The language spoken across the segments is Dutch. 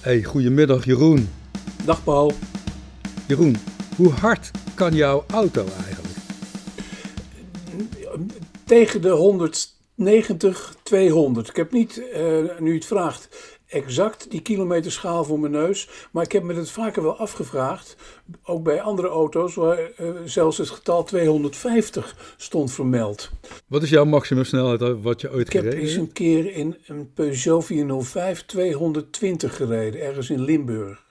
Hey, goedemiddag Jeroen. Dag Paul. Jeroen, hoe hard kan jouw auto eigenlijk? Tegen de 190, 200. Ik heb niet, uh, nu je het vraagt, exact die kilometerschaal voor mijn neus. Maar ik heb me het vaker wel afgevraagd. Ook bij andere auto's waar uh, zelfs het getal 250 stond vermeld. Wat is jouw maximumsnelheid wat je ooit ik gereden hebt? Ik heb eens een keer in een Peugeot 405 220 gereden. Ergens in Limburg.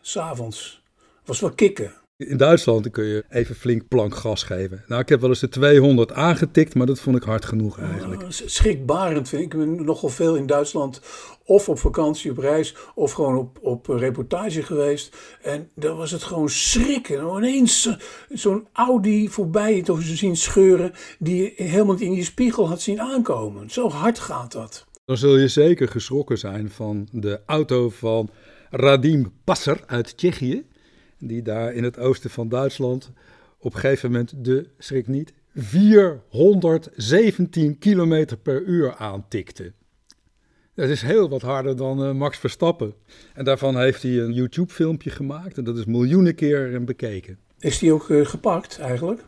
S'avonds. Was wel kicken. In Duitsland kun je even flink plank gas geven. Nou, ik heb wel eens de 200 aangetikt, maar dat vond ik hard genoeg eigenlijk. Uh, schrikbarend vind ik. Ik ben nogal veel in Duitsland of op vakantie, op reis, of gewoon op, op reportage geweest. En dan was het gewoon schrikken. En ineens zo'n Audi voorbij te zien scheuren, die je helemaal in je spiegel had zien aankomen. Zo hard gaat dat. Dan zul je zeker geschrokken zijn van de auto van Radim Passer uit Tsjechië die daar in het oosten van Duitsland op een gegeven moment de, schrik niet, 417 km per uur aantikte. Dat is heel wat harder dan uh, Max Verstappen. En daarvan heeft hij een YouTube-filmpje gemaakt en dat is miljoenen keer bekeken. Is die ook uh, gepakt eigenlijk?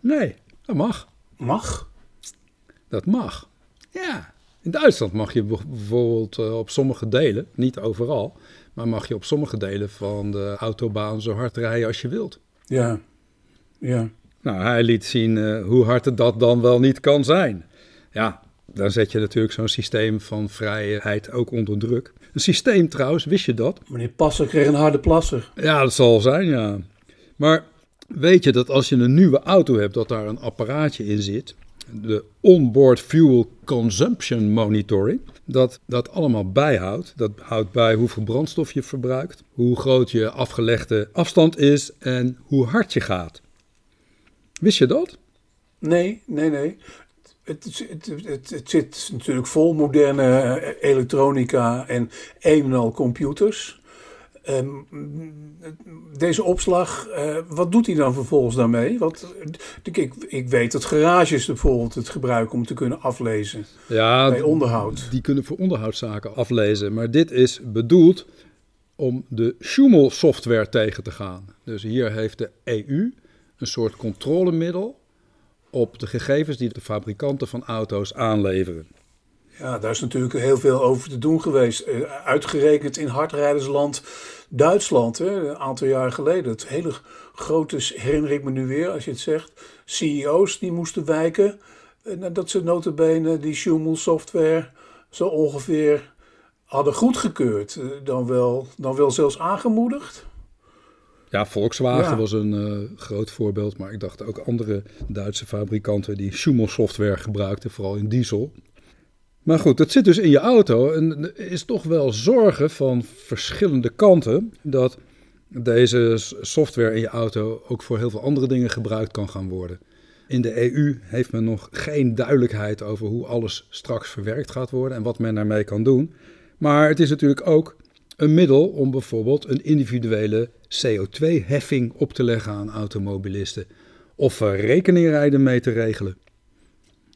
Nee, dat mag. Mag? Dat mag. Ja. In Duitsland mag je bijvoorbeeld uh, op sommige delen, niet overal, maar mag je op sommige delen van de autobaan zo hard rijden als je wilt. Ja, ja. Nou, hij liet zien uh, hoe hard het dat dan wel niet kan zijn. Ja, dan zet je natuurlijk zo'n systeem van vrijheid ook onder druk. Een systeem trouwens, wist je dat? Meneer Passer kreeg een harde plasser. Ja, dat zal zijn, ja. Maar weet je dat als je een nieuwe auto hebt, dat daar een apparaatje in zit de onboard fuel consumption monitoring. Dat dat allemaal bijhoudt. Dat houdt bij hoeveel brandstof je verbruikt, hoe groot je afgelegde afstand is en hoe hard je gaat. Wist je dat? Nee, nee, nee. Het, het, het, het, zit natuurlijk vol moderne elektronica en een en al computers. Um, deze opslag, uh, wat doet hij dan vervolgens daarmee? Wat, ik, ik weet dat garages bijvoorbeeld het gebruiken om te kunnen aflezen ja, bij onderhoud. Die kunnen voor onderhoudszaken aflezen. Maar dit is bedoeld om de Schumel software tegen te gaan. Dus hier heeft de EU een soort controlemiddel op de gegevens die de fabrikanten van auto's aanleveren. Ja, daar is natuurlijk heel veel over te doen geweest. Eh, uitgerekend in hardrijdersland Duitsland, hè, een aantal jaar geleden. Het hele grote, herinner ik me nu weer als je het zegt, CEO's die moesten wijken. Dat ze notabene die Schumel software zo ongeveer hadden goedgekeurd. Eh, dan wel, dan wel zelfs aangemoedigd. Ja, Volkswagen was een uh, groot voorbeeld, maar ik dacht ook andere Duitse fabrikanten die Schumel software gebruikten, vooral in diesel. Maar goed, het zit dus in je auto en er is toch wel zorgen van verschillende kanten dat deze software in je auto ook voor heel veel andere dingen gebruikt kan gaan worden. In de EU heeft men nog geen duidelijkheid over hoe alles straks verwerkt gaat worden en wat men daarmee kan doen. Maar het is natuurlijk ook een middel om bijvoorbeeld een individuele CO2-heffing op te leggen aan automobilisten of rekeningrijden mee te regelen.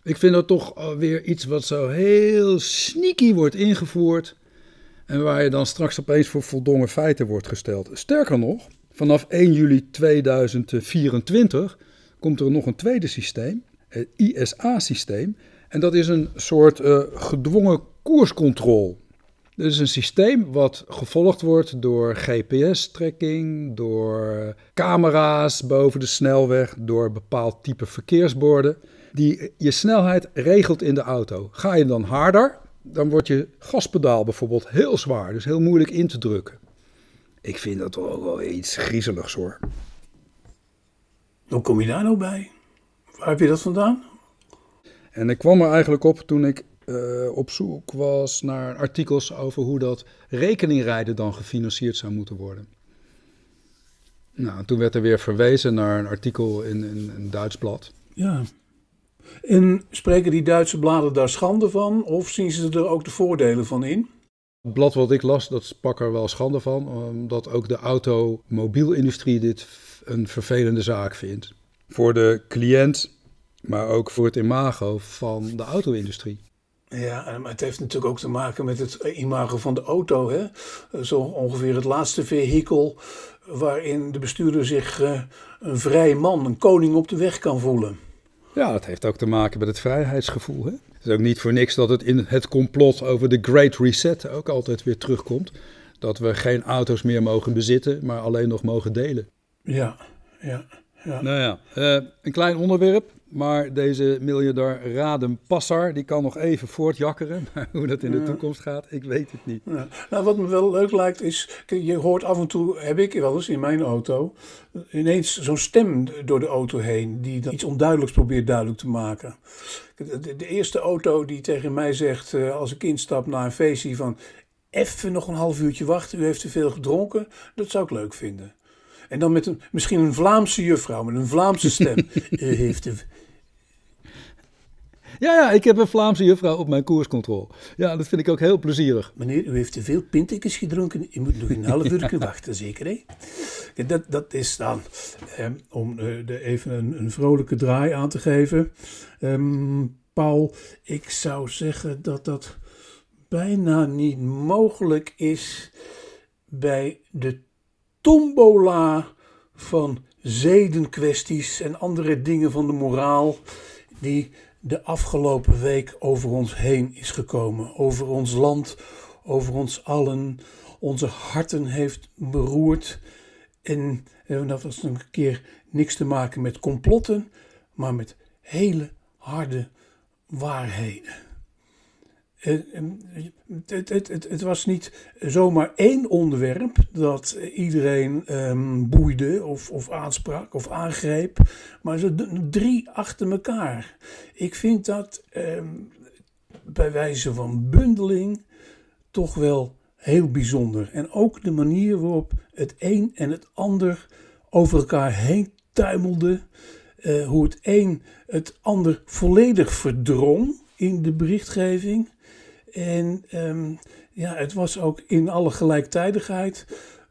Ik vind dat toch weer iets wat zo heel sneaky wordt ingevoerd. En waar je dan straks opeens voor voldongen feiten wordt gesteld. Sterker nog, vanaf 1 juli 2024 komt er nog een tweede systeem, het ISA-systeem. En dat is een soort uh, gedwongen koerscontrole. Dat is een systeem wat gevolgd wordt door GPS-tracking, door camera's boven de snelweg, door bepaald type verkeersborden die je snelheid regelt in de auto. Ga je dan harder, dan wordt je gaspedaal bijvoorbeeld heel zwaar, dus heel moeilijk in te drukken. Ik vind dat toch wel iets griezeligs hoor. Hoe kom je daar nou bij? Waar heb je dat vandaan? En ik kwam er eigenlijk op toen ik uh, op zoek was naar artikels over hoe dat rekeningrijden dan gefinancierd zou moeten worden. Nou, toen werd er weer verwezen naar een artikel in, in een Duits blad. Ja. En spreken die Duitse bladen daar schande van of zien ze er ook de voordelen van in? Het blad wat ik las, dat sprak er wel schande van, omdat ook de automobielindustrie dit een vervelende zaak vindt. Voor de cliënt, maar ook voor het imago van de auto-industrie. Ja, maar het heeft natuurlijk ook te maken met het imago van de auto. Hè? Zo ongeveer het laatste vehikel waarin de bestuurder zich uh, een vrij man, een koning op de weg kan voelen. Ja, het heeft ook te maken met het vrijheidsgevoel. Hè? Het is ook niet voor niks dat het in het complot over de Great Reset ook altijd weer terugkomt. Dat we geen auto's meer mogen bezitten, maar alleen nog mogen delen. Ja, ja. ja. Nou ja, uh, een klein onderwerp. Maar deze miljardair Radem Passar, die kan nog even voortjakkeren. Maar hoe dat in de toekomst gaat, ik weet het niet. Ja. Nou, wat me wel leuk lijkt is, je hoort af en toe, heb ik wel eens in mijn auto, ineens zo'n stem door de auto heen die iets onduidelijks probeert duidelijk te maken. De, de eerste auto die tegen mij zegt, uh, als ik instap naar een feestje van, even nog een half uurtje wachten, u heeft te veel gedronken, dat zou ik leuk vinden. En dan met een, misschien een Vlaamse juffrouw met een Vlaamse stem. U heeft ja, ja, ik heb een Vlaamse juffrouw op mijn koerscontrole. Ja, dat vind ik ook heel plezierig. Meneer, u heeft te veel pintekjes gedronken. U moet nog een half uur wachten, zeker hè? Dat, dat is dan, eh, om eh, de, even een, een, vrolijke draai aan te geven. Um, Paul, ik zou zeggen dat dat bijna niet mogelijk is bij de tombola van zedenkwesties en andere dingen van de moraal die de afgelopen week over ons heen is gekomen. Over ons land, over ons allen, onze harten heeft beroerd. En, dat was een keer niks te maken met complotten, maar met hele harde waarheden. Het, het, het, het, was niet zomaar één onderwerp dat iedereen um, boeide of, of aansprak of aangreep, maar zo drie achter elkaar. Ik vind dat um, bij wijze van bundeling toch wel heel bijzonder. En ook de manier waarop het een en het ander over elkaar heen tuimelde. Uh, hoe het een het ander volledig verdrong in de berichtgeving. En ehm, ja, het was ook in alle gelijktijdigheid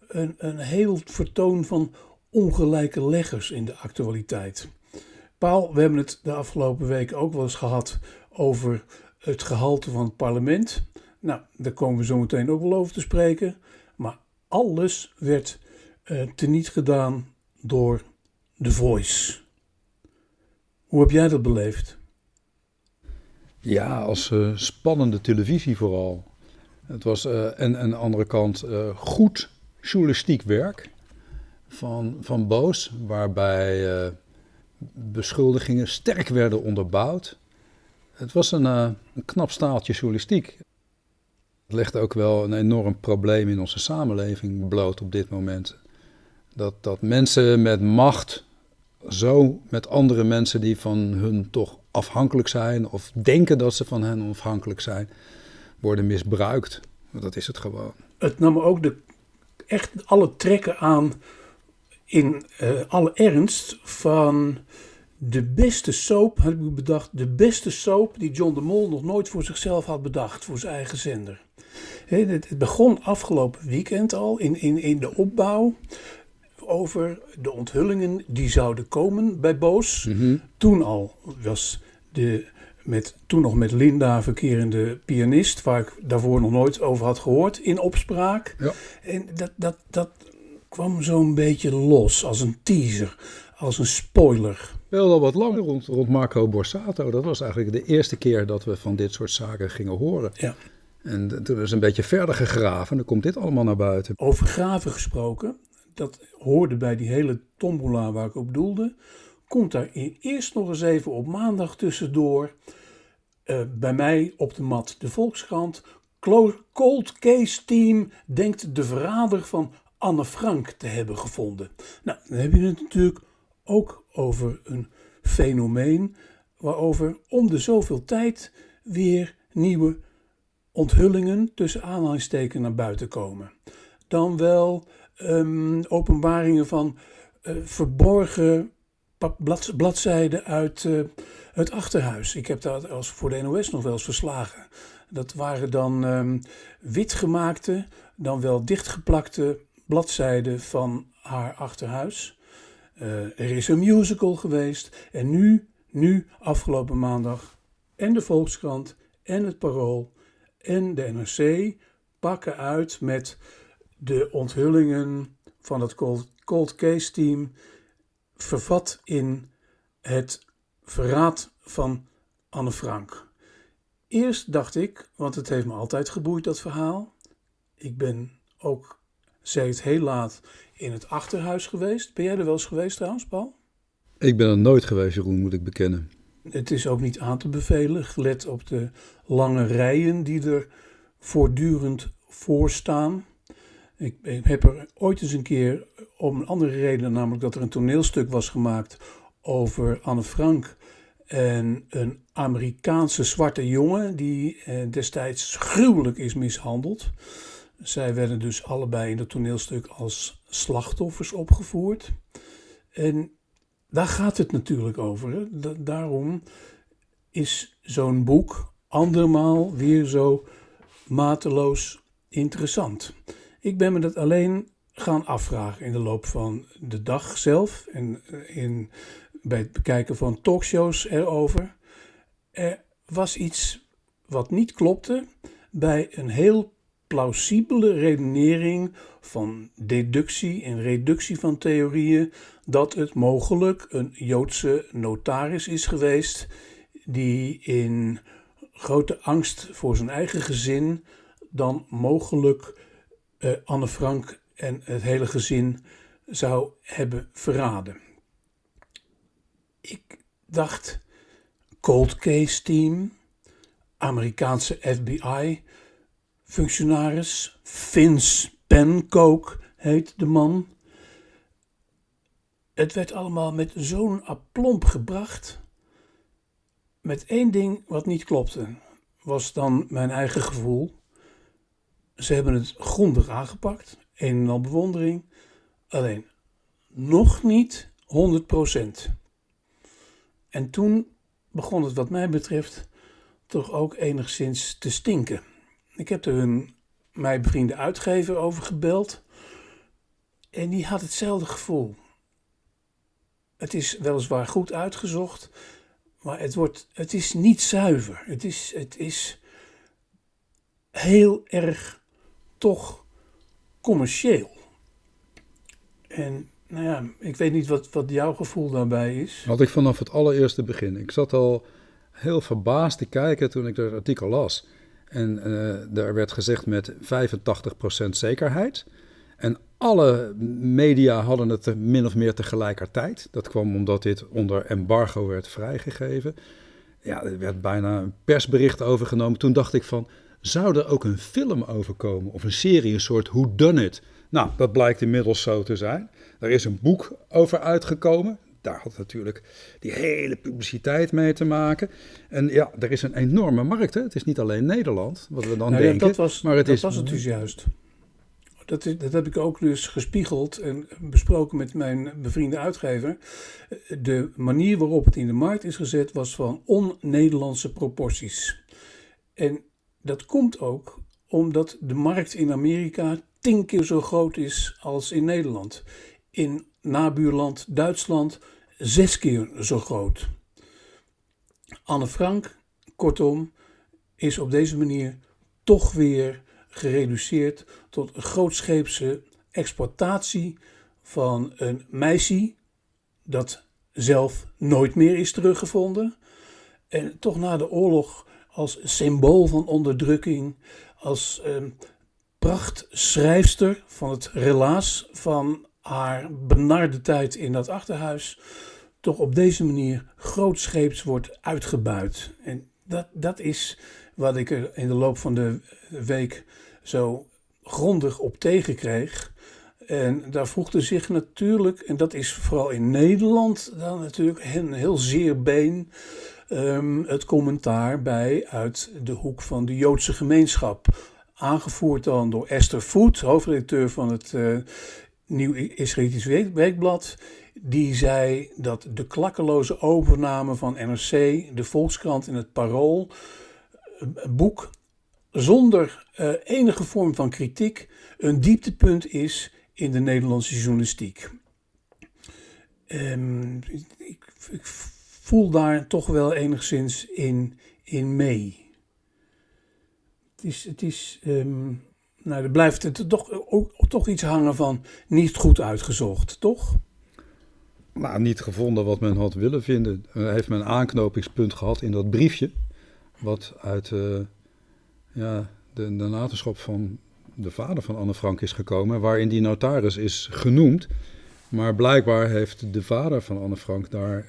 een, een heel vertoon van ongelijke leggers in de actualiteit. Paul, we hebben het de afgelopen weken ook wel eens gehad over het gehalte van het parlement. Nou, daar komen we zo meteen ook wel over te spreken. Maar alles werd uh, teniet gedaan door The Voice. Hoe heb jij dat beleefd? Ja, als uh, spannende televisie vooral. Het was uh, en aan de andere kant uh, goed journalistiek werk van, van Boos, waarbij beschuldigingen sterk werden onderbouwd. Het was een, een knap staaltje journalistiek. Het legt ook wel een enorm probleem in onze samenleving bloot op dit moment. Dat, dat mensen met macht zo met andere mensen die van hun toch afhankelijk zijn of denken dat ze van hen afhankelijk zijn, worden misbruikt. Dat is het gewoon. Het nam ook de, echt alle trekken aan in uh, alle ernst van de beste soap, heb ik bedacht, de beste soap die John de Mol nog nooit voor zichzelf had bedacht, voor zijn eigen zender. Het begon afgelopen weekend al in, in, in de opbouw over de onthullingen die zouden komen bij Boos. Mhm. Toen al was de met, toen nog met Linda verkerende pianist, waar ik daarvoor nog nooit over had gehoord, in opspraak. Ja. En dat, dat, dat kwam zo'n beetje los als een teaser, als een spoiler. Wel al wat langer rond, rond Marco Borsato. Dat was eigenlijk de eerste keer dat we van dit soort zaken gingen horen. Ja. En toen is een beetje verder gegraven en dan komt dit allemaal naar buiten. Over graven gesproken, dat hoorde bij die hele tombola waar ik op doelde, komt daar eerst nog eens even op maandag tussendoor uh, bij mij op de mat de Volkskrant. Cold Case Team denkt de verrader van Anne Frank te hebben gevonden. Nou, dan heb je het natuurlijk ook over een fenomeen waarover om de zoveel tijd weer nieuwe onthullingen tussen aanhalingstekens naar buiten komen. Dan wel um, openbaringen van uh, verborgen bladzijden uit uh, het achterhuis. Ik heb dat als voor de NOS nog wel eens verslagen. Dat waren dan um, witgemaakte, dan wel dichtgeplakte bladzijden van haar achterhuis. Uh, er is een musical geweest en nu, nu afgelopen maandag en de Volkskrant en het Parool en de NRC pakken uit met de onthullingen van het Cold, Cold Case Team, vervat in het verraad van Anne Frank. Eerst dacht ik, want het heeft me altijd geboeid dat verhaal. Ik ben ook, het heel laat, in het achterhuis geweest. Ben jij er wel eens geweest trouwens, Paul? Ik ben er nooit geweest, Jeroen, moet ik bekennen. Het is ook niet aan te bevelen, gelet op de lange rijen die er voortdurend voor staan. Ik, heb er ooit eens een keer, om een andere reden, namelijk dat er een toneelstuk was gemaakt over Anne Frank en een Amerikaanse zwarte jongen die eh, destijds gruwelijk is mishandeld. Zij werden dus allebei in het toneelstuk als slachtoffers opgevoerd. En daar gaat het natuurlijk over. Hè? daarom is zo'n boek andermaal weer zo mateloos interessant. Ik ben me dat alleen gaan afvragen in de loop van de dag zelf en eh, in, bij het bekijken van talkshows erover. Er was iets wat niet klopte bij een heel plausibele redenering van deductie en reductie van theorieën dat het mogelijk een Joodse notaris is geweest die in grote angst voor zijn eigen gezin dan mogelijk uh, Anne Frank en het hele gezin zou hebben verraden. Ik dacht, cold case team, Amerikaanse FBI, functionaris, Vince Pencoke heet de man. Het werd allemaal met zo'n aplomp gebracht. Met één ding wat niet klopte, was dan mijn eigen gevoel. Ze hebben het grondig aangepakt, een en al bewondering, alleen nog niet 100%. En toen begon het, wat mij betreft, toch ook enigszins te stinken. Ik heb er een mij uitgever over gebeld. En die had hetzelfde gevoel. Het is weliswaar goed uitgezocht, maar het, wordt, het is niet zuiver. Het is, het is heel erg toch commercieel. En nou ja, ik weet niet wat, wat jouw gevoel daarbij is. Had ik vanaf het allereerste begin. Ik zat al heel verbaasd te kijken toen ik het artikel las. En uh, er werd gezegd met 85% zekerheid. En alle media hadden het min of meer tegelijkertijd. Dat kwam omdat dit onder embargo werd vrijgegeven. Ja, er werd bijna een persbericht overgenomen. Toen dacht ik van, zou er ook een film overkomen of een serie, een soort Who Done It? Nou, dat blijkt inmiddels zo te zijn. Er is een boek over uitgekomen. Daar had natuurlijk die hele publiciteit mee te maken. En ja, er is een enorme markt. Hè? Het is niet alleen Nederland, wat we dan nou denken. dat was, maar het dat is, was het dus juist. Dat, is, dat heb ik ook dus gespiegeld en besproken met mijn bevriende uitgever. De manier waarop het in de markt is gezet was van on-Nederlandse proporties. En dat komt ook omdat de markt in Amerika tien keer zo groot is als in Nederland. In nabuurland Duitsland zes keer zo groot. Anne Frank, kortom, is op deze manier toch weer gereduceerd tot een grootscheepse exploitatie van een meisje dat zelf nooit meer is teruggevonden. En toch na de oorlog als symbool van onderdrukking, als eh, prachtschrijfster van het relaas van haar benarde tijd in dat achterhuis, toch op deze manier grootscheeps wordt uitgebuit. En dat, dat is wat ik er in de loop van de week zo grondig op tegenkreeg. En daar voegde zich natuurlijk, en dat is vooral in Nederland dan natuurlijk een heel zeer been, um, het commentaar bij uit de hoek van de Joodse gemeenschap. Aangevoerd dan door Esther Voet, hoofdredacteur van het uh, Nieuw Israëlitisch Weekblad. Die zei dat de klakkeloze overname van NRC, de Volkskrant en het Parool, een boek zonder uh, enige vorm van kritiek, een dieptepunt is in de Nederlandse journalistiek. Um, ik, ik voel daar toch wel enigszins in, in mee. is, het is ehm, nou, er blijft het toch, ook, toch iets hangen van niet goed uitgezocht, toch? Nou, niet gevonden wat men had willen vinden. Uh, heeft men een aanknopingspunt gehad in dat briefje, wat uit uh, ja, de, de nalatenschap van de vader van Anne Frank is gekomen, waarin die notaris is genoemd. Maar blijkbaar heeft de vader van Anne Frank daar eh,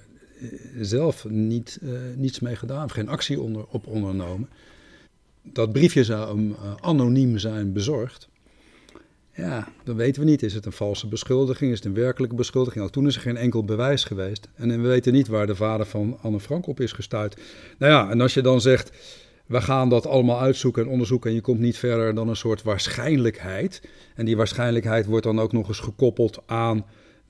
zelf niet, uh, niets mee gedaan, geen actie onder, op ondernomen. Dat briefje zou hem uh, anoniem zijn bezorgd. Ja, dan weten we niet. Is het een valse beschuldiging? Is het een werkelijke beschuldiging? Nou, toen is er geen enkel bewijs geweest. En we weten niet waar de vader van Anne Frank op is gestuurd. Nou ja, en als je dan zegt, we gaan dat allemaal uitzoeken en onderzoeken en je komt niet verder dan een soort waarschijnlijkheid. En die waarschijnlijkheid wordt dan ook nog eens gekoppeld aan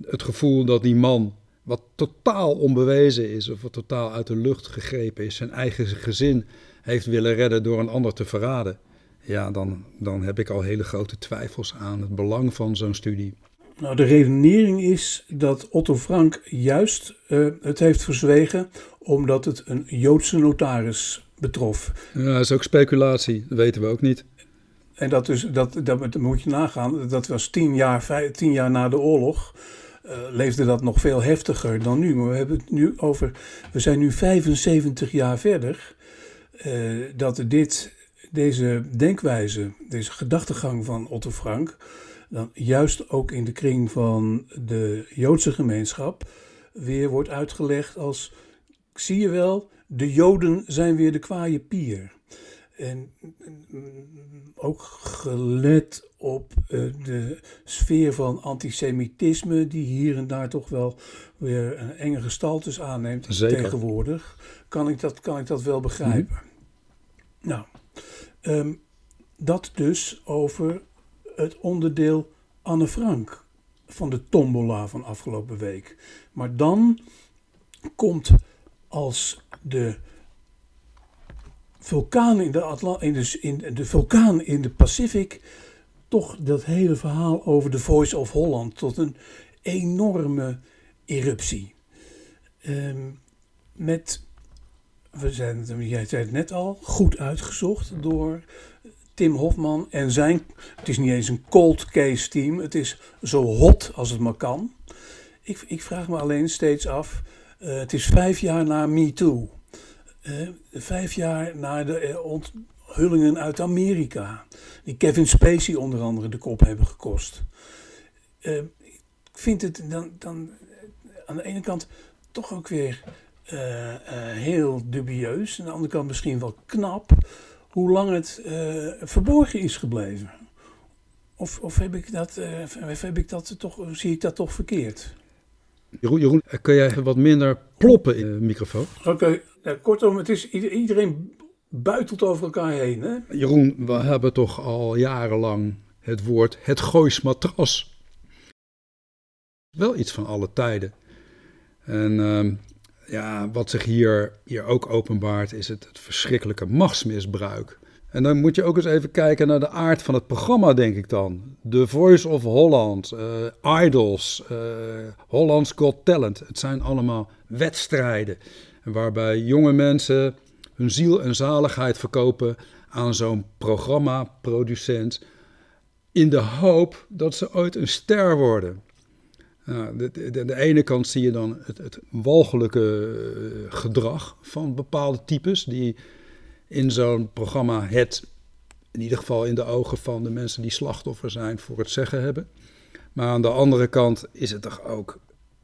het gevoel dat die man, wat totaal onbewezen is of wat totaal uit de lucht gegrepen is, zijn eigen gezin heeft willen redden door een ander te verraden. Ja, dan, dan heb ik al hele grote twijfels aan het belang van zo'n studie. Nou, de redenering is dat Otto Frank juist uh, het heeft verzwegen omdat het een Joodse notaris betrof. Ja, dat is ook speculatie, dat weten we ook niet. En dat, dus, dat, dat moet je nagaan, dat was tien jaar, vijf, tien jaar na de oorlog. Uh, leefde dat nog veel heftiger dan nu. Maar we hebben het nu over. We zijn nu 75 jaar verder. Uh, dat dit, deze denkwijze, deze gedachtegang van Otto Frank. dan juist ook in de kring van de Joodse gemeenschap. weer wordt uitgelegd als. Zie je wel, de Joden zijn weer de kwaaie pier. En ook gelet op uh, de sfeer van antisemitisme, die hier en daar toch wel weer een enge gestaltes aanneemt Zeker. tegenwoordig, kan ik dat, kan ik dat wel begrijpen. Mm. Nou, um, dat dus over het onderdeel Anne Frank van de tombola van afgelopen week. Maar dan komt als de vulkaan in de, Atla in de, in de vulkaan in de Pacific toch dat hele verhaal over de Voice of Holland tot een enorme eruptie. Um, met, we zijn, jij zei het net al, goed uitgezocht door Tim Hofman en zijn, het is niet eens een cold case team, het is zo hot als het maar kan. Ik, ik vraag me alleen steeds af, uh, het is vijf jaar na MeToo. Uh, vijf jaar na de onthullingen uit Amerika. Die Kevin Spacey onder andere de kop hebben gekost. Uh, ik vind het dan, dan aan de ene kant toch ook weer heel dubieus. Aan de andere kant misschien wel knap. Hoe lang het verborgen is gebleven. Of, of heb ik dat, of heb ik dat toch, zie ik dat toch verkeerd? Jeroen, Jeroen, kun jij wat minder ploppen in de microfoon? Oké, okay. kortom, het is, iedereen buitelt over elkaar heen. Hè? Jeroen, we hebben toch al jarenlang het woord het Goois matras. Wel iets van alle tijden. En uh, ja, wat zich hier, hier ook openbaart is het, verschrikkelijke machtsmisbruik. En dan moet je ook eens even kijken naar de aard van het programma, denk ik dan. The Voice of Holland, uh, Idols, uh, Holland's Got Talent. Het zijn allemaal wedstrijden waarbij jonge mensen hun ziel en zaligheid verkopen aan zo'n programmaproducent in de hoop dat ze ooit een ster worden. Nou, de, de, ene kant zie je dan het, het walgelijke eh, gedrag van bepaalde types die in zo'n programma het, in ieder geval in de ogen van de mensen die slachtoffer zijn, voor het zeggen hebben. Maar aan de andere kant is het toch ook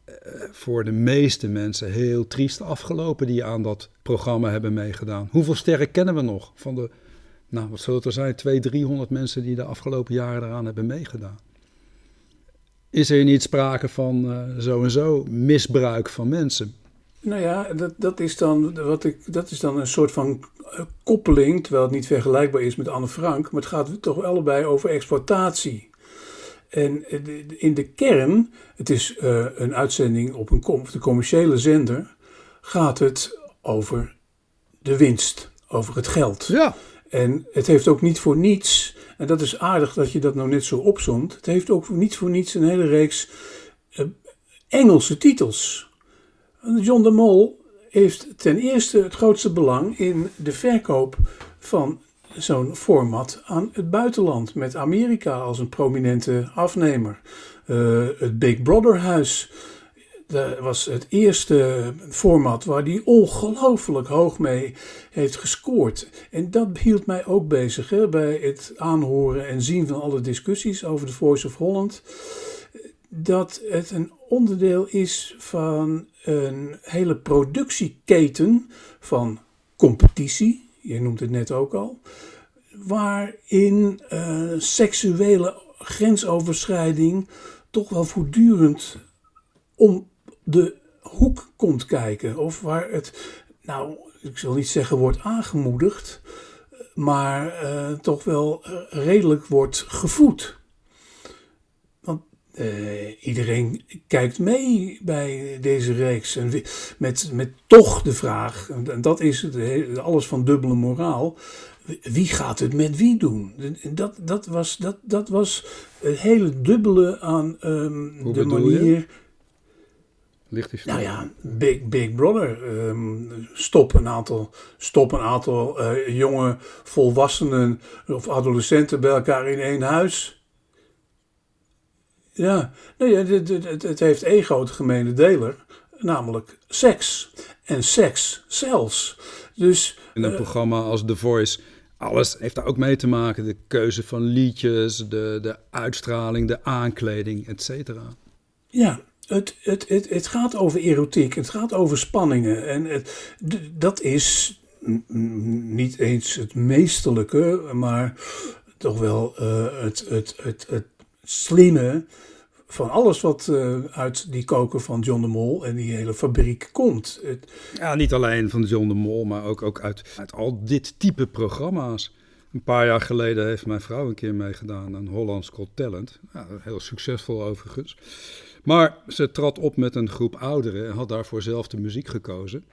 uh, voor de meeste mensen heel triest afgelopen die aan dat programma hebben meegedaan. Hoeveel sterren kennen we nog van de, nou wat zullen het er zijn, 200, 300 mensen die de afgelopen jaren eraan hebben meegedaan? Is er niet sprake van uh, zo en zo misbruik van mensen? Nou ja, dat, dat, is dan, wat ik, dat is dan een soort van koppeling, terwijl het niet vergelijkbaar is met Anne Frank, maar het gaat toch allebei over exploitatie. En in de kern, het is een uitzending op een de commerciële zender, gaat het over de winst, over het geld. Ja. En het heeft ook niet voor niets, en dat is aardig dat je dat nou net zo opzomt, het heeft ook niet voor niets een hele reeks uh, Engelse titels. John de Mol heeft ten eerste het grootste belang in de verkoop van zo'n format aan het buitenland. Met Amerika als een prominente afnemer. Uh, het Big Brother huis. Dat was het eerste format waar die ongelooflijk hoog mee heeft gescoord. En dat hield mij ook bezig bij het aanhoren en zien van alle discussies over de Voice of Holland. Dat het een onderdeel is van een hele productieketen van competitie, je noemt het net ook al, waarin uh, seksuele grensoverschrijding toch wel voortdurend om de hoek komt kijken. Of waar het, nou, ik zal niet zeggen wordt aangemoedigd, maar uh, toch wel redelijk wordt gevoed. Uh, iedereen kijkt mee bij deze reeks. En met, met toch de vraag, en dat is het, alles van dubbele moraal. Wie gaat het met wie doen? Dat, dat, was, dat, dat was het hele dubbele aan um, de manier. Licht nou ja, Big, Big Brother. Um, stop een aantal, stop een aantal uh, jonge volwassenen of adolescenten bij elkaar in één huis ja, nee, het, het, het heeft één grote gemene deler, namelijk seks. En seks zelfs. Dus, In een uh, programma als The Voice, alles heeft daar ook mee te maken. De keuze van liedjes, de, de uitstraling, de aankleding, et cetera. Ja, het, het, het, het gaat over erotiek, het gaat over spanningen. En het, dat is niet eens het meesterlijke, maar toch wel uh, het, het, het, het slimme van alles wat uh, uit die koker van John de Mol en die hele fabriek komt. Het... Ja, niet alleen van John de Mol, maar ook, ook uit, uit al dit type programma's. Een paar jaar geleden heeft mijn vrouw een keer meegedaan aan Holland's Got Talent. Heel succesvol overigens. Maar ze trad op met een groep ouderen en had daarvoor zelf de muziek gekozen.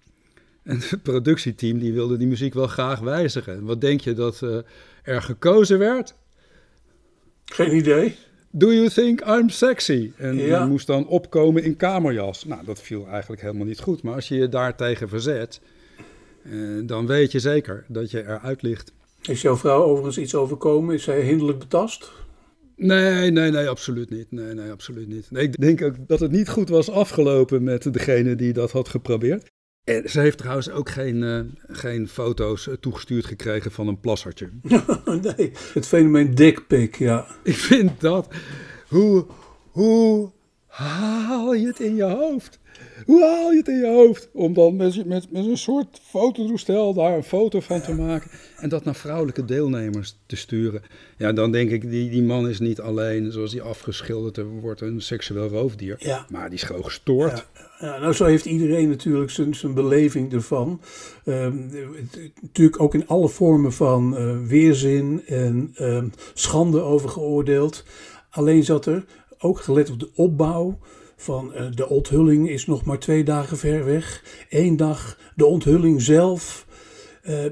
En het productieteam die wilde die muziek wel graag wijzigen. Wat denk je dat uh, er gekozen werd? Geen idee. Do you think I'm sexy? En ja. moest dan opkomen in kamerjas. Nou, dat viel eigenlijk helemaal niet goed. Maar als je je daartegen verzet, eh, dan weet je zeker dat je eruit ligt. Is jouw vrouw overigens iets overkomen? Is zij hinderlijk betast? Nee, nee, nee, absoluut niet. Nee, nee, absoluut niet. Nee, ik denk ook dat het niet goed was afgelopen met degene die dat had geprobeerd. En ze heeft trouwens ook geen, uh, geen foto's uh, toegestuurd gekregen van een plassertje. nee, het fenomeen dickpic, ja. Ik vind dat... Hoe, hoe haal je het in je hoofd? Hoe haal je het in je hoofd? Om dan met, met, met een soort fototoestel daar een foto van te maken. En dat naar vrouwelijke deelnemers te sturen. Ja, dan denk ik, die, die man is niet alleen, zoals hij afgeschilderd wordt, een seksueel roofdier. Ja. Maar die is gewoon gestoord. Ja. ja. nou, zo heeft iedereen natuurlijk zijn, zijn beleving ervan. Um, natuurlijk ook in alle vormen van uh, weerzin en um, schande over geoordeeld. Alleen zat er, ook gelet op de opbouw van uh, de onthulling is nog maar twee dagen ver weg. Eén dag de onthulling zelf. Uh,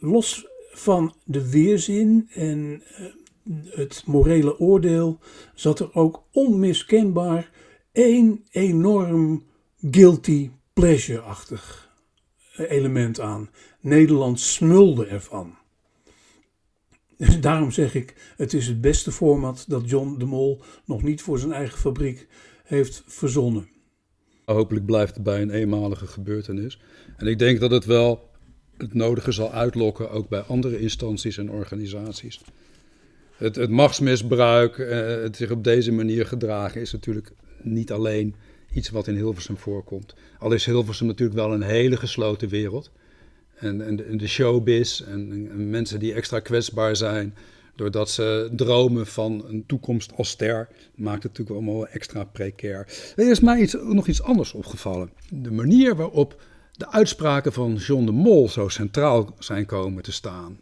los van de weerzin en uh, het morele oordeel zat er ook onmiskenbaar één enorm guilty pleasure-achtig element aan. Nederland smulde ervan. Daarom zeg ik, het is het beste format dat John de Mol nog niet voor zijn eigen fabriek heeft verzonnen. Hopelijk blijft het bij een eenmalige gebeurtenis. En ik denk dat het wel het nodige zal uitlokken, ook bij andere instanties en organisaties. Het, het machtsmisbruik, eh, het zich op deze manier gedragen, is natuurlijk niet alleen iets wat in Hilversum voorkomt. Al is Hilversum natuurlijk wel een hele gesloten wereld. En, de, showbiz en, mensen die extra kwetsbaar zijn, doordat ze dromen van een toekomst als ster, maakt het natuurlijk allemaal extra precair. Er is mij iets, nog iets anders opgevallen. De manier waarop de uitspraken van John de Mol zo centraal zijn komen te staan.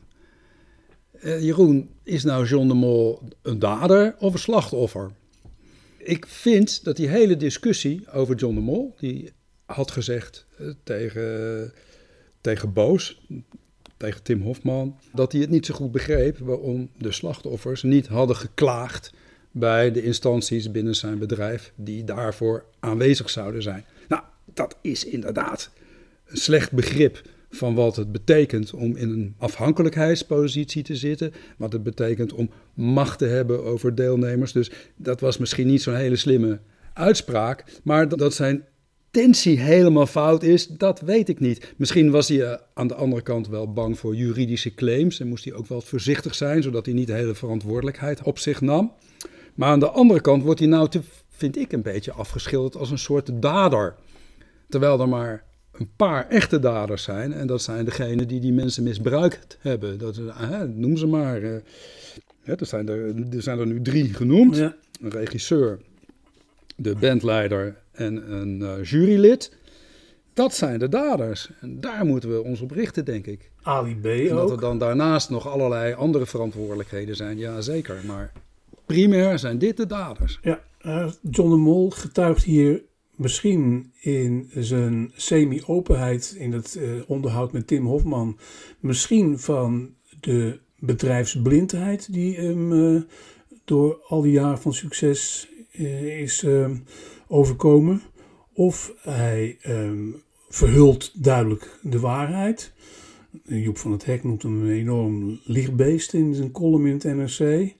Uh, Jeroen, is nou John de Mol een dader of een slachtoffer? Ik vind dat die hele discussie over John de Mol, die had gezegd uh, tegen, tegen Boos, tegen Tim Hofman, dat hij het niet zo goed begreep waarom de slachtoffers niet hadden geklaagd bij de instanties binnen zijn bedrijf die daarvoor aanwezig zouden zijn. Nou, dat is inderdaad een slecht begrip van wat het betekent om in een afhankelijkheidspositie te zitten, wat het betekent om macht te hebben over deelnemers. Dus dat was misschien niet zo'n hele slimme uitspraak, maar dat zijn tensie helemaal fout is, dat weet ik niet. Misschien was hij eh, aan de andere kant wel bang voor juridische claims en moest hij ook wel voorzichtig zijn, zodat hij niet de hele verantwoordelijkheid op zich nam. Maar aan de andere kant wordt hij nou, te, vind ik, een beetje afgeschilderd als een soort dader. Terwijl er maar een paar echte daders zijn. En dat zijn degenen die die mensen misbruikt hebben. Dat, uh, noem ze maar. Uh, er, zijn er, er zijn er nu drie genoemd. Een regisseur, de bandleider en een uh, jurylid. Dat zijn de daders. En daar moeten we ons op richten, denk ik. Ali B en dat er dan daarnaast nog allerlei andere verantwoordelijkheden zijn. Ja, zeker. Maar primair zijn dit de daders. Ja, uh, John de Mol getuigt hier misschien in zijn semi-openheid in het uh, onderhoud met Tim Hofman, misschien van de bedrijfsblindheid die hem uh, door al die jaren van succes is ehm, overkomen. Of hij um, verhult duidelijk de waarheid. Joep van het Hek noemt hem een enorm lichtbeest in zijn column in het NRC.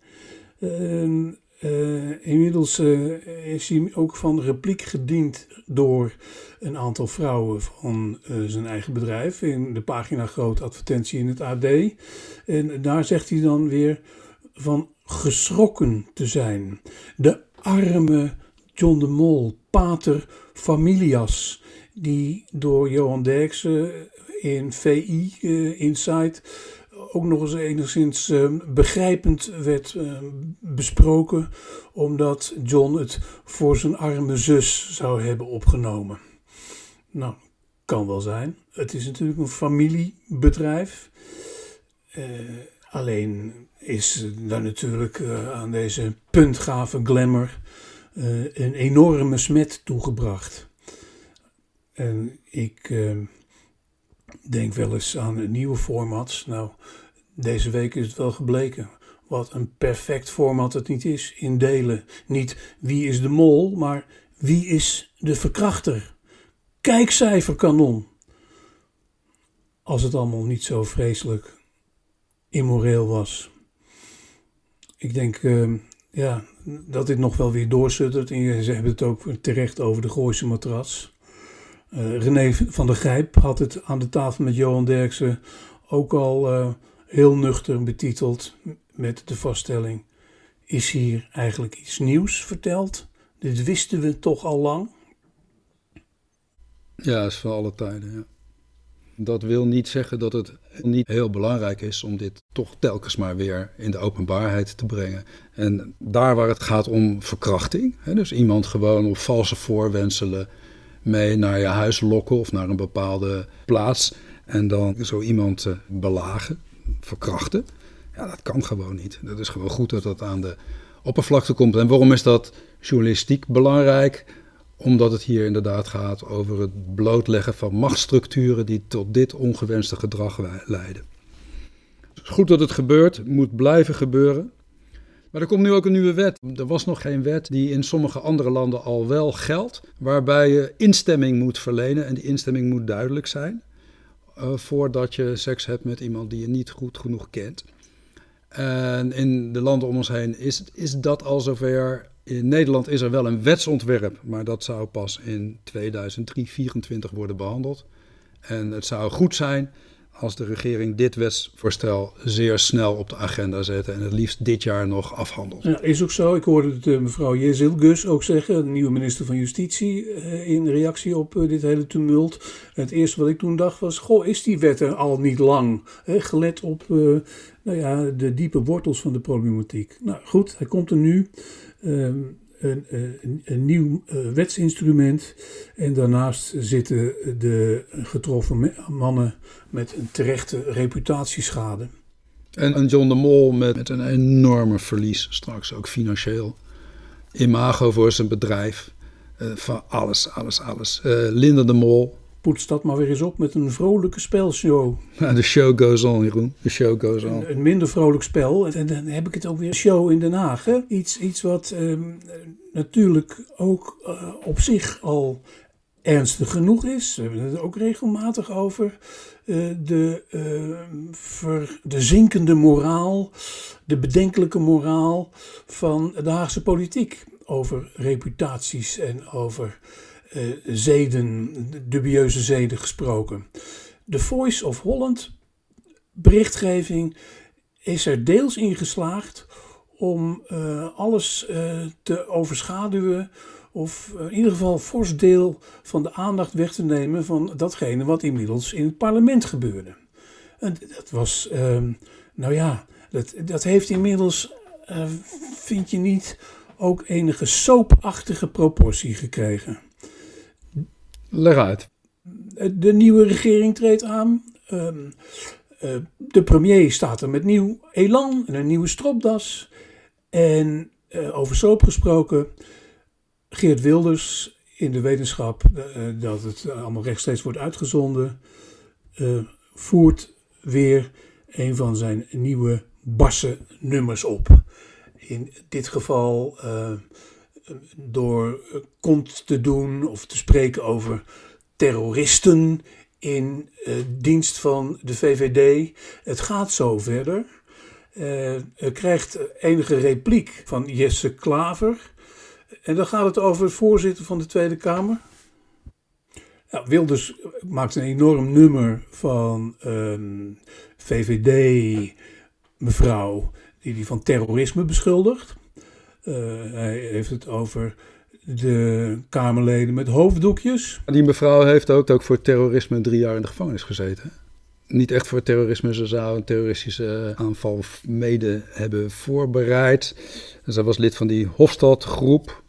Uh, inmiddels uh, is hij ook van repliek gediend door een aantal vrouwen van zijn eigen bedrijf in de pagina groot advertentie in het AD. En daar zegt hij dan weer van geschrokken te zijn. De arme John de Mol, pater familias, die door Johan Derksen in VI Insight ook nog eens enigszins uh, begrijpend werd uh, besproken, omdat John het voor zijn arme zus zou hebben opgenomen. Nou, kan wel zijn. Het is natuurlijk een familiebedrijf. Alleen is daar natuurlijk aan deze puntgave glamour een enorme smet toegebracht. En ik denk wel eens aan nieuwe formats. Nou, deze week is het wel gebleken wat een perfect format het niet is in delen. Niet wie is de mol, maar wie is de verkrachter. Kijkcijferkanon. Als het allemaal niet zo vreselijk immoreel was. Ik denk uh, ja, dat dit nog wel weer doorsuttert. En ze hebben het ook terecht over de Gooise matras. Uh, René van der Grijp had het aan de tafel met Johan Derksen ook al uh, heel nuchter betiteld met de vaststelling: is hier eigenlijk iets nieuws verteld? Dit wisten we toch al lang? Ja, is voor alle tijden. Ja. Dat wil niet zeggen dat het niet heel belangrijk is om dit toch telkens maar weer in de openbaarheid te brengen. En daar waar het gaat om verkrachting, hè, dus iemand gewoon op valse voorwenselen mee naar je huis lokken of naar een bepaalde plaats en dan zo iemand uh, belagen, verkrachten. Ja, dat kan gewoon niet. Dat is gewoon goed dat dat aan de oppervlakte komt. En waarom is dat journalistiek belangrijk? Omdat het hier inderdaad gaat over het blootleggen van machtsstructuren die tot dit ongewenste gedrag leiden. Het is goed dat het gebeurt, moet blijven gebeuren. Maar er komt nu ook een nieuwe wet. Er was nog geen wet die in sommige andere landen al wel geldt, waarbij je instemming moet verlenen en die instemming moet duidelijk zijn. Uh, voordat je seks hebt met iemand die je niet goed genoeg kent. En in de landen om ons heen is, is dat al zover. In Nederland is er wel een wetsontwerp, maar dat zou pas in 2003, worden behandeld. En het zou goed zijn als de regering dit wetsvoorstel zeer snel op de agenda zet en het liefst dit jaar nog afhandelt. Ja, is ook zo. Ik hoorde het, uh, mevrouw Jezil Gus ook zeggen, de nieuwe minister van Justitie, uh, in reactie op uh, dit hele tumult. Het eerste wat ik toen dacht was, goh, is die wet er al niet lang? Gelet op nou ja, de diepe wortels van de problematiek. Nou goed, hij komt er nu. Ehm, een, een, een, nieuw uh, wetsinstrument. En daarnaast zitten de getroffen mannen met een terechte reputatieschade. En, John de Mol met, met, een enorme verlies, straks ook financieel. Imago voor zijn bedrijf. Uh, van alles, alles, alles. Uh, Linda de Mol, poets dat maar weer eens op met een vrolijke spelshow. Ja, de show goes on, Jeroen. De show goes on. Een, een, minder vrolijk spel. En dan heb ik het ook weer show in Den Haag. Hè? Iets, iets wat um, natuurlijk ook uh, op zich al ernstig genoeg is. We hebben het ook regelmatig over. Uh, de, uh, ver, de zinkende moraal, de bedenkelijke moraal van de Haagse politiek. Over reputaties en over uh, zeden, dubieuze zeden gesproken. De Voice of Holland berichtgeving is er deels in geslaagd om alles te overschaduwen of in ieder geval fors deel van de aandacht weg te nemen van datgene wat inmiddels in het parlement gebeurde. En dat was, uh, nou ja, dat, dat heeft inmiddels, vind je niet, ook enige soapachtige proportie gekregen. Leg uit. De nieuwe regering treedt aan. Uh, de premier staat er met nieuw elan en een nieuwe stropdas. En uh, over soap gesproken, Geert Wilders in de wetenschap uh, dat het allemaal rechtstreeks wordt uitgezonden, voert weer een van zijn nieuwe basse nummers op. In dit geval door kont te doen of te spreken over terroristen in dienst van de VVD. Het gaat zo verder. Uh, krijgt enige repliek van Jesse Klaver. En dan gaat het over het voorzitter van de Tweede Kamer. Nou, Wilders maakt een enorm nummer van een VVD mevrouw die die van terrorisme beschuldigt. Uh, hij heeft het over de Kamerleden met hoofddoekjes. Die mevrouw heeft ook, ook voor terrorisme drie jaar in de gevangenis gezeten. Niet echt voor terrorisme, ze zou een terroristische aanval mede hebben voorbereid. Zij was lid van die Hofstadgroep.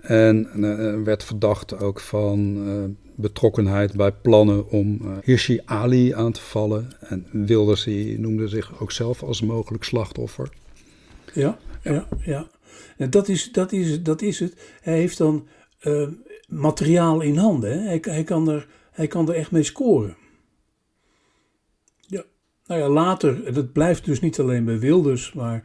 En uh, werd verdacht ook van uh, betrokkenheid bij plannen om uh, Hirsi Ali aan te vallen. En Wilders noemde zich ook zelf als mogelijk slachtoffer. Ja, ja, ja. En dat, is, dat, is, dat is het. Hij heeft dan materiaal in handen. Hè? Hij, hij, kan er, hij kan er echt mee scoren. Ja. Nou ja, later, dat blijft dus niet alleen bij Wilders, maar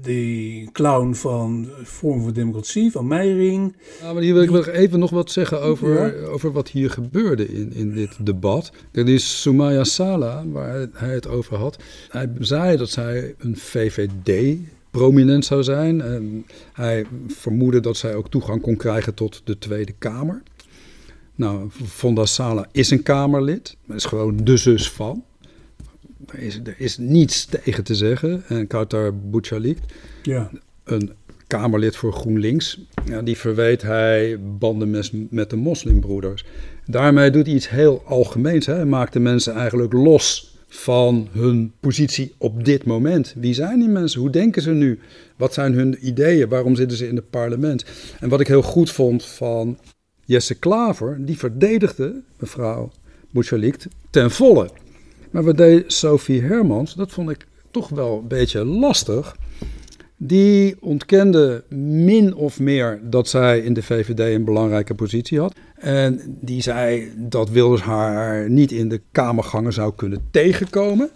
de clown van Vorm voor Democratie, van Meijering. Ja, maar hier wil ik nog even nog wat zeggen over, over wat hier gebeurde in, in dit debat. Dat is Sumaya Sala, waar hij het over had. Hij zei dat zij een VVD prominent zou zijn. En hij vermoedde dat zij ook toegang kon krijgen tot de Tweede Kamer. Nou, Fonda Sala is een Kamerlid, maar is gewoon de zus van. Er is, er is niets tegen te zeggen. En Kautar Bouchalik, ja. een Kamerlid voor GroenLinks, ja, die verweet hij banden met, met de moslimbroeders. Daarmee doet hij iets heel algemeens. Hè. Hij maakt de mensen eigenlijk los van hun positie op dit moment. Wie zijn die mensen? Hoe denken ze nu? Wat zijn hun ideeën? Waarom zitten ze in het parlement? En wat ik heel goed vond van Jesse Klaver, die verdedigde mevrouw Bouchalik ten volle. Maar wat deed Sophie Hermans, dat vond ik toch wel een beetje lastig. Die ontkende min of meer dat zij in de VVD een belangrijke positie had. En die zei dat Wilders haar niet in de kamergangen zou kunnen tegenkomen.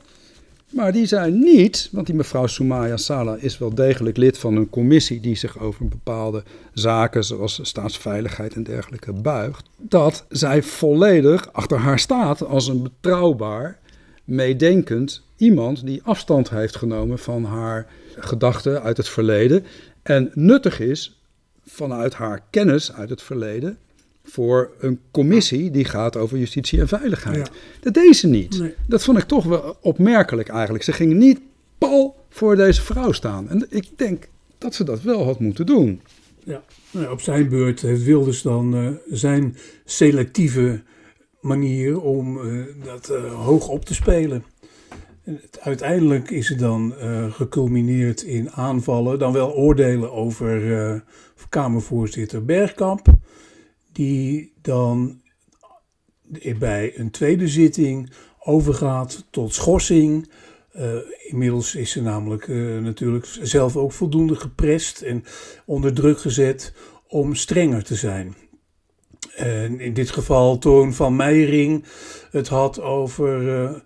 Maar die zei niet, want die mevrouw Soumaya Sala is wel degelijk lid van een commissie die zich over bepaalde zaken zoals staatsveiligheid en dergelijke buigt, dat zij volledig achter haar staat als een betrouwbaar meedenkend iemand die afstand heeft genomen van haar gedachten uit het verleden en nuttig is vanuit haar kennis uit het verleden voor een commissie die gaat over justitie en veiligheid. Dat deed ze niet. Dat vond ik toch wel opmerkelijk eigenlijk. Ze ging niet pal voor deze vrouw staan. En ik denk dat ze dat wel had moeten doen. Ja, nou op zijn beurt heeft Wilders dan uh, zijn selectieve manier om uh, dat uh, hoog op te spelen. Uiteindelijk is het dan uh, geculmineerd in aanvallen, dan wel oordelen over Kamervoorzitter Bergkamp, die dan bij een tweede zitting overgaat tot schorsing. inmiddels is ze namelijk natuurlijk zelf ook voldoende geprest en onder druk gezet om strenger te zijn. In dit geval Toon van Meijering het had over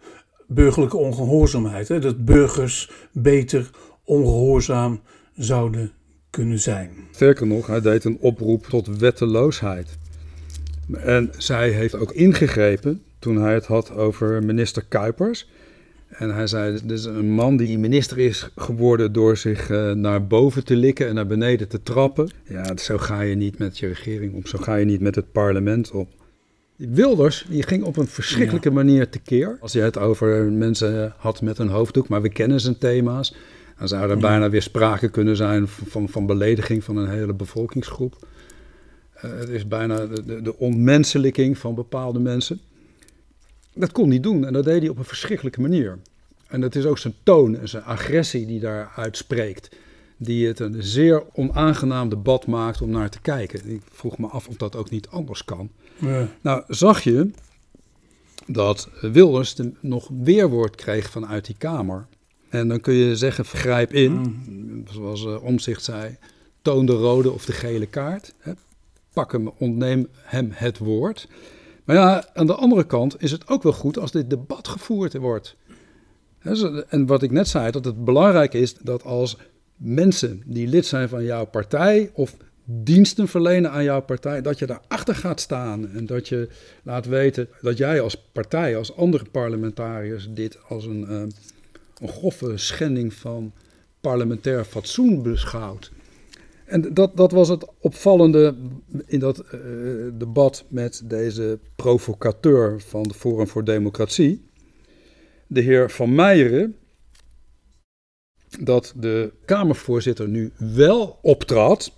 burgerlijke ongehoorzaamheid. Hè? Dat burgers beter ongehoorzaam zouden kunnen zijn. Sterker nog, hij deed een oproep tot wetteloosheid. En zij heeft ook ingegrepen toen hij het had over minister Kuipers. En hij zei, dit is een man die minister is geworden door zich uh, naar boven te likken en naar beneden te trappen. Ja, zo ga je niet met je regering om, zo ga je niet met het parlement om. Wilders die ging op een verschrikkelijke ja. manier tekeer. Als je het over mensen had met een hoofddoek, maar we kennen zijn thema's. Dan zou er bijna weer sprake kunnen zijn van, van belediging van een hele bevolkingsgroep. Uh, het is bijna de, de, ontmenselijking van bepaalde mensen. Dat kon hij doen en dat deed hij op een verschrikkelijke manier. En dat is ook zijn toon en zijn agressie die daaruit spreekt. Die het een zeer onaangenaam debat maakt om naar te kijken. Ik vroeg me af of dat ook niet anders kan. Ja. Nou, zag je dat Wilders nog weerwoord kreeg vanuit die Kamer. En dan kun je zeggen, vergrijp in, mm. zoals uh, Omzicht zei, toon de rode of de gele kaart. Hè. Pak hem, ontneem hem het woord. Maar ja, aan de andere kant is het ook wel goed als dit debat gevoerd wordt. En wat ik net zei, dat het belangrijk is dat als mensen die lid zijn van jouw partij of diensten verlenen aan jouw partij, dat je daarachter gaat staan en dat je laat weten dat jij als partij, als andere parlementariërs, dit als een, uh, een grove schending van parlementair fatsoen beschouwt. En dat, dat was het opvallende in dat uh, debat met deze provocateur van de Forum voor Democratie, de heer Van Meijeren, dat de Kamervoorzitter nu wel optrad,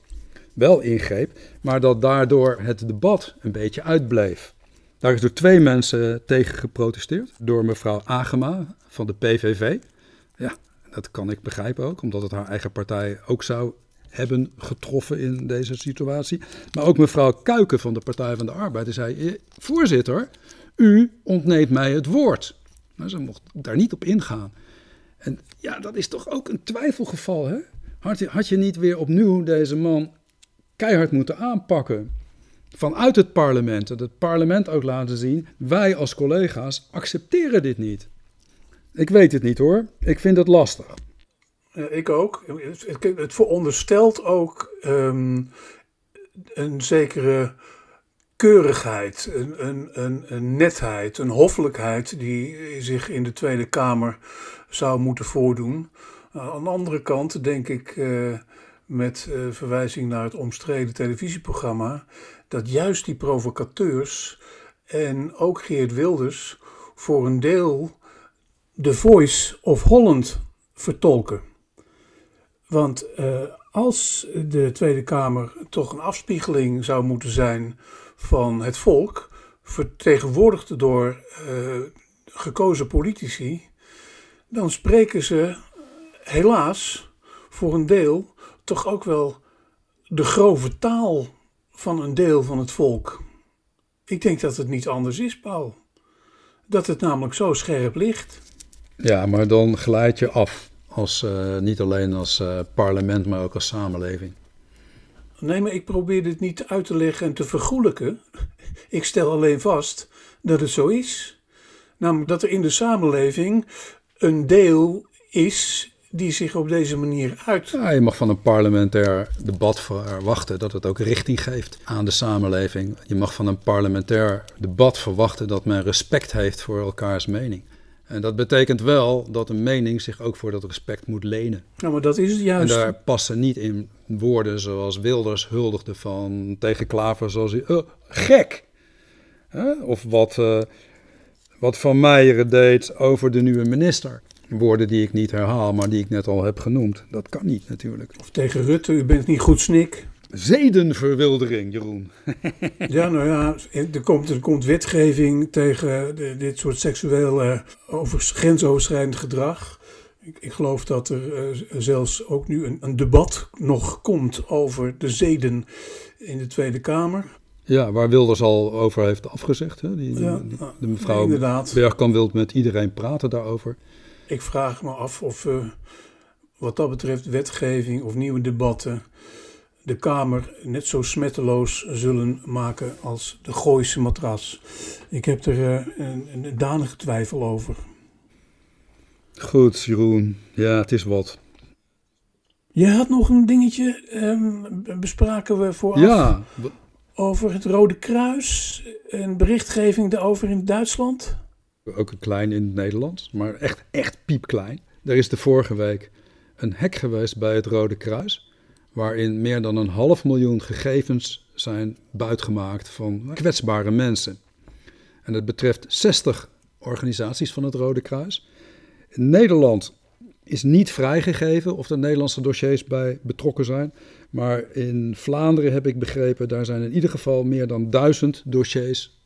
wel ingreep, maar dat daardoor het debat een beetje uitbleef. Daar is door twee mensen tegen geprotesteerd. Door mevrouw Agema van de PVV. Ja, dat kan ik begrijpen ook, omdat het haar eigen partij ook zou hebben getroffen in deze situatie. Maar ook mevrouw Kuiken van de Partij van de Arbeid die zei: eh, Voorzitter, u ontneemt mij het woord. Nou, ze mocht daar niet op ingaan. En ja, dat is toch ook een twijfelgeval, hè? Had je, had je niet weer opnieuw deze man keihard moeten aanpakken? Vanuit het parlement. En het parlement ook laten zien: wij als collega's accepteren dit niet. Ik weet het niet hoor. Ik vind het lastig. ik ook. Het, veronderstelt ook um, een zekere keurigheid, een, een, een, netheid, een hoffelijkheid die zich in de Tweede Kamer zou moeten voordoen. Uh, aan de andere kant denk ik, uh, met uh, verwijzing naar het omstreden televisieprogramma, dat juist die provocateurs en ook Geert Wilders voor een deel The Voice of Holland vertolken. Want als de Tweede Kamer toch een afspiegeling zou moeten zijn van het volk, vertegenwoordigd door uh, gekozen politici, dan spreken ze helaas voor een deel toch ook wel de grove taal van een deel van het volk. Ik denk dat het niet anders is, Paul. Dat het namelijk zo scherp ligt. Ja, maar dan glijd je af. Als, uh, niet alleen als uh, parlement, maar ook als samenleving. Nee, maar ik probeer dit niet uit te leggen en te vergoelijken. Ik stel alleen vast dat het zo is. Namelijk dat er in de samenleving een deel is die zich op deze manier uit. Ja, je mag van een parlementair debat verwachten dat het ook richting geeft aan de samenleving. Je mag van een parlementair debat verwachten dat men respect heeft voor elkaars mening. En dat betekent wel dat een mening zich ook voor dat respect moet lenen. Ja, maar dat is het juist. En daar passen niet in woorden zoals Wilders huldigde van tegen Klaver zoals hij... Oh, gek! Of wat, uh, wat Van Meijeren deed over de nieuwe minister. Woorden die ik niet herhaal, maar die ik net al heb genoemd. Dat kan niet natuurlijk. Of tegen Rutte, u bent niet goed snik. Zedenverwildering, Jeroen. ja, nou ja, er komt, er komt wetgeving tegen de, dit soort seksueel uh, over, grensoverschrijdend gedrag. Ik, ik, geloof dat er uh, zelfs ook nu een, een, debat nog komt over de zeden in de Tweede Kamer. Ja, waar Wilders al over heeft afgezegd. Hè? Die, ja, die, de mevrouw inderdaad. Bergkamp wil met iedereen praten daarover. Ik vraag me af of uh, wat dat betreft wetgeving of nieuwe debatten de Kamer net zo smetteloos zullen maken als de Gooise matras. Ik heb er uh, een, een danige twijfel over. Goed, Jeroen. Ja, het is wat. Je had nog een dingetje, um, bespraken we vooraf. Ja, over het Rode Kruis en berichtgeving daarover in Duitsland? Ook een klein in het Nederlands, maar echt, echt piepklein. Er is de vorige week een hek geweest bij het Rode Kruis, waarin meer dan een half miljoen gegevens zijn buitgemaakt van kwetsbare mensen. En het betreft 60 organisaties van het Rode Kruis. In Nederland is niet vrijgegeven of er Nederlandse dossiers bij betrokken zijn. Maar in Vlaanderen heb ik begrepen, daar zijn in ieder geval meer dan duizend dossiers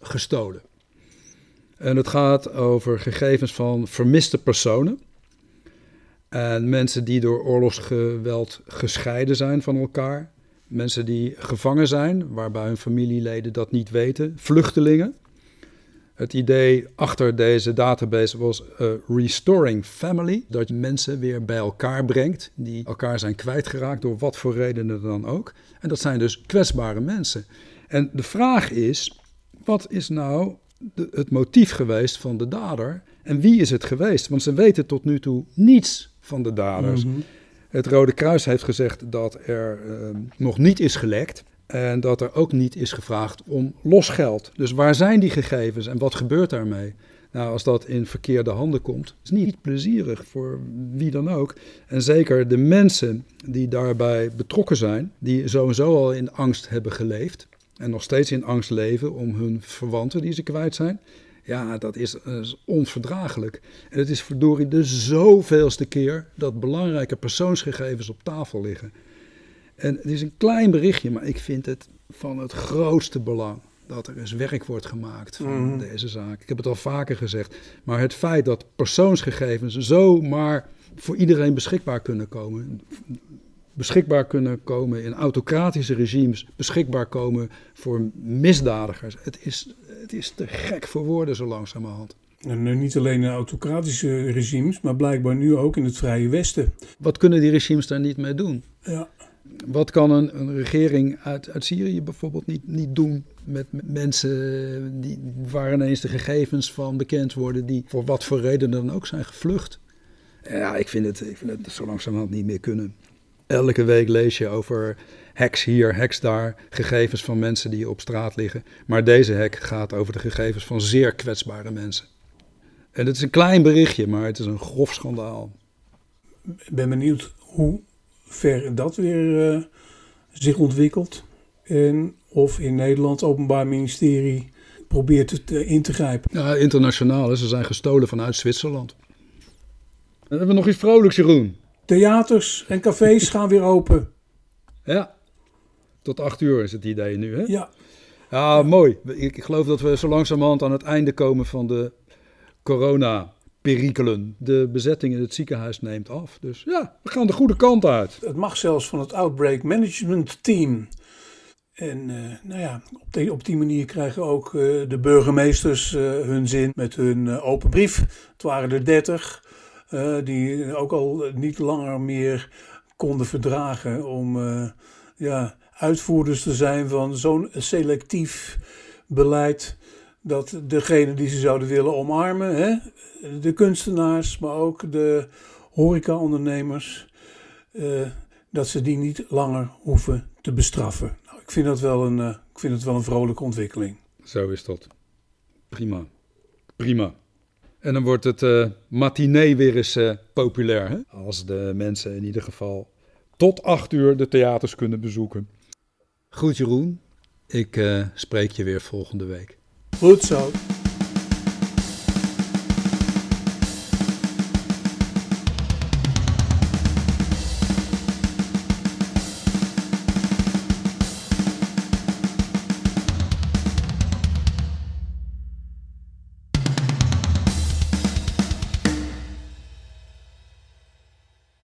gestolen. En het gaat over gegevens van vermiste personen. En mensen die door oorlogsgeweld gescheiden zijn van elkaar. Mensen die gevangen zijn, waarbij hun familieleden dat niet weten. Vluchtelingen. Het idee achter deze database was uh, Restoring Family. Dat je mensen weer bij elkaar brengt die elkaar zijn kwijtgeraakt door wat voor redenen dan ook. En dat zijn dus kwetsbare mensen. En de vraag is, wat is nou de, het motief geweest van de dader? En wie is het geweest? Want ze weten tot nu toe niets van de daders. Mhm. Het Rode Kruis heeft gezegd dat er uh, nog niet is gelekt. En dat er ook niet is gevraagd om losgeld. Dus waar zijn die gegevens en wat gebeurt daarmee? Nou, als dat in verkeerde handen komt, is niet plezierig voor wie dan ook. En zeker de mensen die daarbij betrokken zijn, die sowieso al in angst hebben geleefd en nog steeds in angst leven om hun verwanten die ze kwijt zijn. Ja, dat is, is onverdraaglijk. En het is verdorie de zoveelste keer dat belangrijke persoonsgegevens op tafel liggen. En het is een klein berichtje, maar ik vind het van het grootste belang dat er eens werk wordt gemaakt van mhm. deze zaak. Ik heb het al vaker gezegd, maar het feit dat persoonsgegevens zomaar voor iedereen beschikbaar kunnen komen, beschikbaar kunnen komen in autocratische regimes, beschikbaar komen voor misdadigers. Het is, het is te gek voor woorden zo langzamerhand. En eh, niet alleen in autocratische regimes, maar blijkbaar nu ook in het Vrije Westen. Wat kunnen die regimes daar niet mee doen? Ja. Wat kan een, een regering uit, uit Syrië bijvoorbeeld niet, niet doen met, mensen die, waar ineens de gegevens van bekend worden, die voor wat voor reden dan ook zijn gevlucht? Ja, ik vind het, ik vind het zo langzamerhand niet meer kunnen. Elke week lees je over hacks hier, hacks daar, gegevens van mensen die op straat liggen. Maar deze hack gaat over de gegevens van zeer kwetsbare mensen. En het is een klein berichtje, maar het is een grof schandaal. Ik ben benieuwd hoe ver dat weer uh, zich ontwikkelt. En of in Nederland het Openbaar Ministerie probeert het uh, in te grijpen. Ja, internationaal. Ze zijn gestolen vanuit Zwitserland. Dan hebben we nog iets vrolijks, Jeroen. Theaters en cafés gaan weer open. Ja, tot acht uur is het idee nu, hè? Ja. Ja, mooi. Ik geloof dat we zo langzamerhand aan het einde komen van de corona perikelen. De bezetting in het ziekenhuis neemt af. Dus ja, we gaan de goede kant uit. Het mag zelfs van het Outbreak Management Team. En uh, nou ja, op die, op die manier krijgen ook uh, de burgemeesters uh, hun zin met hun open brief. Het waren er dertig die ook al niet langer meer konden verdragen om ja, uitvoerders te zijn van zo'n selectief beleid dat degene die ze zouden willen omarmen, hè, de kunstenaars, maar ook de horecaondernemers, uh, dat ze die niet langer hoeven te bestraffen. Nou, ik, vind dat wel een, uh, ik vind het wel een vrolijke ontwikkeling. Zo is dat. Prima. Prima. En dan wordt het uh, matinee weer eens populair. Hè? Als de mensen in ieder geval tot acht uur de theaters kunnen bezoeken. Goed Jeroen, ik spreek je weer volgende week. Goed zo.